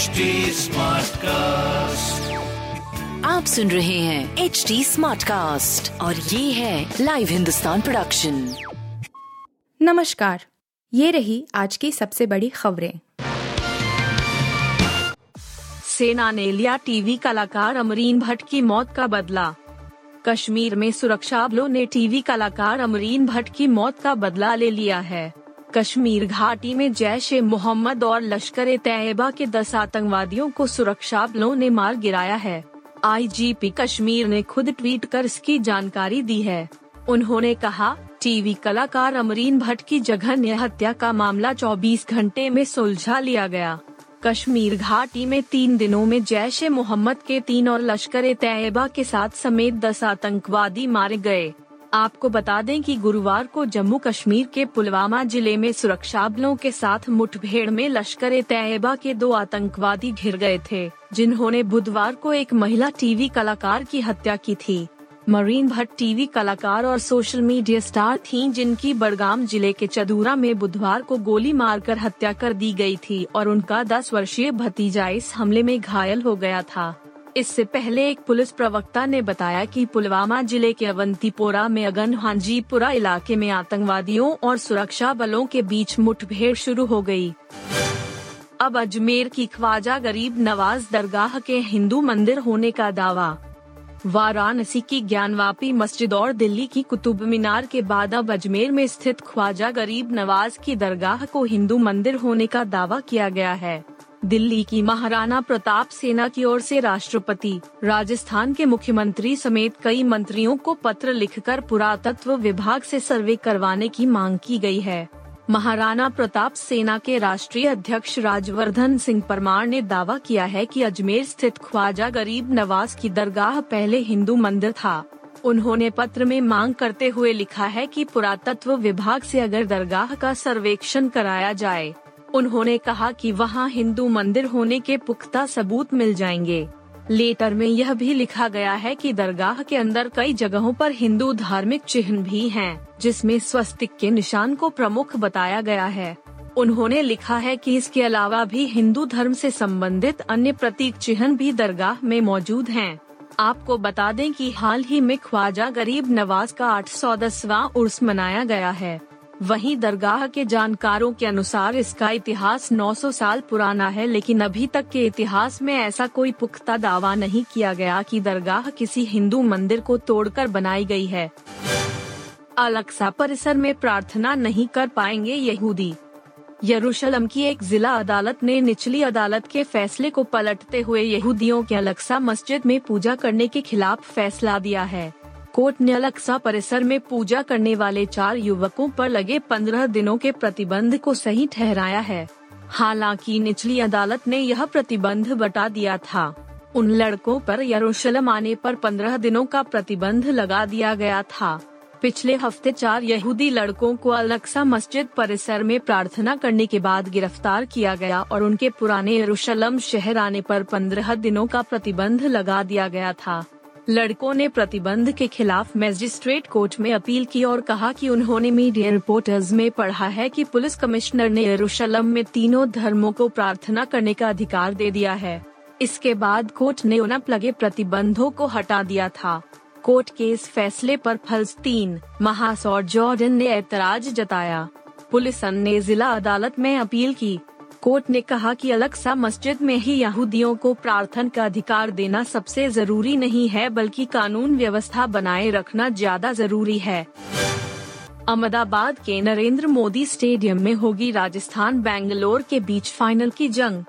HD cast आप सुन रहे हैं एच डी स्मार्ट कास्ट और ये है लाइव हिंदुस्तान प्रोडक्शन नमस्कार। ये रही आज की सबसे बड़ी खबरें। सेना ने लिया टीवी कलाकार अमरीन भट्ट की मौत का बदला। कश्मीर में सुरक्षा बलों ने टीवी कलाकार अमरीन भट्ट की मौत का बदला ले लिया है। कश्मीर घाटी में जैश ए मोहम्मद और लश्कर ए तैयबा के दस आतंकवादियों को सुरक्षा बलों ने मार गिराया है। आईजीपी कश्मीर ने खुद ट्वीट कर इसकी जानकारी दी है। उन्होंने कहा, टीवी कलाकार अमरीन भट्ट की जघन्य हत्या का मामला 24 घंटे में सुलझा लिया गया। कश्मीर घाटी में तीन दिनों में जैश ए मोहम्मद के तीन और लश्कर ए तैयबा के साथ समेत दस आतंकवादी मारे गए। आपको बता दें कि गुरुवार को जम्मू कश्मीर के पुलवामा ज़िले में सुरक्षा बलों के साथ मुठभेड़ में लश्कर ए तैयबा के दो आतंकवादी घिर गए थे, जिन्होंने बुधवार को एक महिला टीवी कलाकार की हत्या की थी। मरीन भट्ट टीवी कलाकार और सोशल मीडिया स्टार थीं, जिनकी बड़गाम ज़िले के चदूरा में बुधवार को गोली मारकर हत्या कर दी गई थी और उनका 10 वर्षीय भतीजा इस हमले में घायल हो गया था। इससे पहले एक पुलिस प्रवक्ता ने बताया कि पुलवामा ज़िले के अवंतीपोरा में अगन हांजीपुरा इलाके में आतंकवादियों और सुरक्षा बलों के बीच मुठभेड़ शुरू हो गई। अब अजमेर की ख्वाजा गरीब नवाज़ दरगाह के हिंदू मंदिर होने का दावा वाराणसी की ज्ञानवापी मस्जिद और दिल्ली की कुतुब मीनार के बाद अब अजमेर में स्थित ख्वाजा गरीब नवाज़ की दरगाह को हिंदू मंदिर होने का दावा किया गया है दिल्ली की महाराणा प्रताप सेना की ओर से राष्ट्रपति, राजस्थान के मुख्यमंत्री समेत कई मंत्रियों को पत्र लिखकर पुरातत्व विभाग से सर्वे करवाने की मांग की गई है। महाराणा प्रताप सेना के राष्ट्रीय अध्यक्ष राजवर्धन सिंह परमार ने दावा किया है कि अजमेर स्थित ख्वाजा गरीब नवाज़ की दरगाह पहले हिंदू मंदिर था। उन्होंने पत्र में मांग करते हुए लिखा है कि पुरातत्व विभाग से अगर दरगाह का सर्वेक्षण कराया जाए उन्होंने कहा कि वहाँ हिंदू मंदिर होने के पुख्ता सबूत मिल जाएँगे। लेटर में यह भी लिखा गया है कि दरगाह के अंदर कई जगहों पर हिंदू धार्मिक चिन्ह भी हैं, जिसमें स्वस्तिक के निशान को प्रमुख बताया गया है। उन्होंने लिखा है कि इसके अलावा भी हिंदू धर्म से संबंधित अन्य प्रतीक चिन्ह भी दरगाह में मौजूद हैं। आपको बता दें कि हाल ही में ख्वाजा गरीब नवाज़ का आठ सौ दसवा उर्स मनाया गया है। वहीं दरगाह के जानकारों के अनुसार इसका इतिहास 900 साल पुराना है, लेकिन अभी तक के इतिहास में ऐसा कोई पुख्ता दावा नहीं किया गया कि दरगाह किसी हिंदू मंदिर को तोड़कर बनाई गई है। अलक्सा परिसर में प्रार्थना नहीं कर पाएँगे यहूदी। यरूशलम की एक जिला अदालत ने निचली अदालत के फैसले को पलटते हुए यहूदियों के अलक्सा मस्जिद में पूजा करने के खिलाफ फैसला दिया है। कोर्ट ने अलक्सा परिसर में पूजा करने वाले चार युवकों पर लगे पंद्रह दिनों के प्रतिबंध को सही ठहराया है। हालाँकि निचली अदालत ने यह प्रतिबंध बता दिया था। उन लड़कों पर यरूशलेम आने पर पंद्रह दिनों का प्रतिबंध लगा दिया गया था। पिछले हफ़्ते चार यहूदी लड़कों को अलक्सा मस्जिद परिसर में प्रार्थना करने के बाद गिरफ़्तार किया गया और उनके पुराने यरूशलेम शहर आने पर पंद्रह दिनों का प्रतिबंध लगा दिया गया था। लड़कों ने प्रतिबंध के खिलाफ मैजिस्ट्रेट कोर्ट में अपील की और कहा कि उन्होंने मीडिया रिपोर्टर्स में पढ़ा है कि पुलिस कमिश्नर ने यरूशलेम में तीनों धर्मों को प्रार्थना करने का अधिकार दे दिया है। इसके बाद कोर्ट ने उन लगे प्रतिबंधों को हटा दिया था। कोर्ट के इस फैसले पर फलस्तीन महास और जॉर्डन ने ऐतराज जताया। पुलिस ने जिला अदालत में अपील की कोर्ट ने कहा कि अलक्सा मस्जिद में ही यहूदियों को प्रार्थना का अधिकार देना सबसे ज़रूरी नहीं है, बल्कि कानून व्यवस्था बनाए रखना ज़्यादा ज़रूरी है। अहमदाबाद के नरेंद्र मोदी स्टेडियम में होगी राजस्थान बेंगलोर के बीच फाइनल की जंग।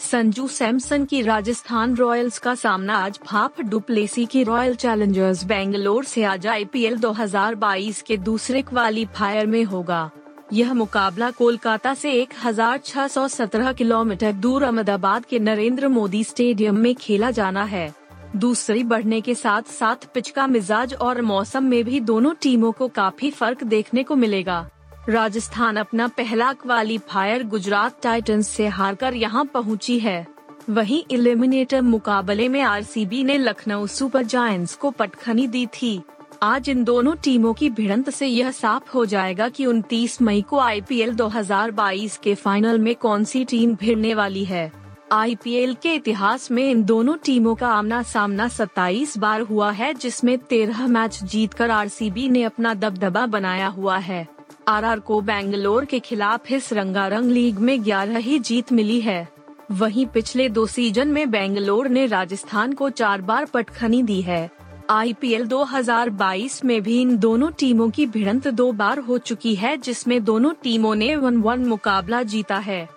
संजू सैमसन की राजस्थान रॉयल्स का सामना आज भाप डुप्लेसी की रॉयल चैलेंजर्स बेंगलोर से आज आईपीएल 2022 के दूसरे क्वालीफायर में होगा। यह मुकाबला कोलकाता से 1617 किलोमीटर दूर अहमदाबाद के नरेंद्र मोदी स्टेडियम में खेला जाना है। दूसरी बढ़ने के साथ साथ पिच का मिजाज और मौसम में भी दोनों टीमों को काफ़ी फ़र्क देखने को मिलेगा। राजस्थान अपना पहला क्वालीफायर गुजरात टाइटंस से हारकर यहाँ पहुँची है। वहीं इलिमिनेटर मुकाबले में आरसीबी ने लखनऊ सुपर जायंट्स को पटखनी दी थी। आज इन दोनों टीमों की भिड़ंत से यह साफ़ हो जाएगा कि 29 मई को आईपीएल 2022 के फाइनल में कौन सी टीम भिड़ने वाली है। आईपीएल के इतिहास में इन दोनों टीमों का आमना सामना 27 बार हुआ है, जिसमें 13 मैच जीतकर आरसीबी ने अपना दबदबा बनाया हुआ है। आरआर को बेंगलोर के खिलाफ इस रंगारंग लीग में ग्यारह ही जीत मिली है। वहीं पिछले दो सीज़न में बेंगलोर ने राजस्थान को चार बार पटखनी दी है। आईपीएल 2022 में भी इन दोनों टीमों की भिड़ंत दो बार हो चुकी है, जिसमें दोनों टीमों ने वन वन मुकाबला जीता है।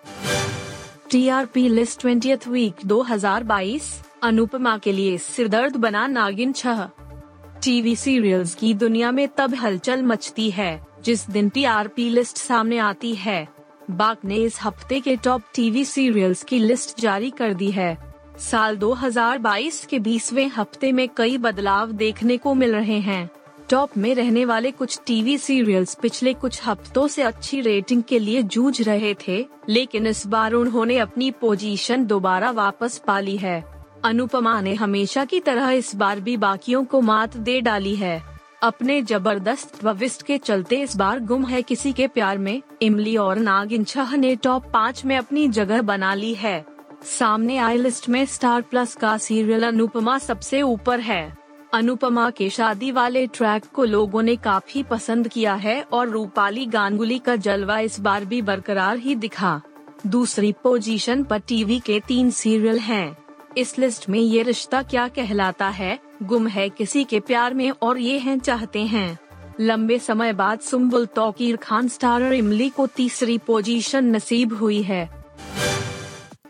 TRP list twenty week 2022 Anupama के लिए सिरदर्द बना नागिन छह। टीवी सीरियल्स की दुनिया में तब हलचल मचती है, जिस दिन टीआरपी लिस्ट सामने आती है। बाग ने इस हफ़्ते के टॉप टीवी सीरियल्स की लिस्ट जारी कर दी है। साल 2022 के बीसवें हफ़्ते में कई बदलाव देखने को मिल रहे हैं। टॉप में रहने वाले कुछ टीवी सीरियल्स पिछले कुछ हफ्तों से अच्छी रेटिंग के लिए जूझ रहे थे, लेकिन इस बार उन्होंने अपनी पोजीशन दोबारा वापस पा ली है। अनुपमा ने हमेशा की तरह इस बार भी बाकियों को मात दे डाली है। अपने ज़बरदस्त भविष्य के चलते इस बार गुम है किसी के प्यार में, इमली और नागिन छह ने टॉप पाँच में अपनी जगह बना ली है। सामने आई लिस्ट में स्टार प्लस का सीरियल अनुपमा सबसे ऊपर है। अनुपमा के शादी वाले ट्रैक को लोगों ने काफ़ी पसंद किया है और रूपाली गांगुली का जलवा इस बार भी बरकरार ही दिखा। दूसरी पोजीशन पर टीवी के तीन सीरियल हैं। इस लिस्ट में ये रिश्ता क्या कहलाता है, गुम है किसी के प्यार में और ये हैं चाहते हैं। लंबे समय बाद सुम्बुल तौकीर खान स्टारर इमली को तीसरी पोजीशन नसीब हुई है।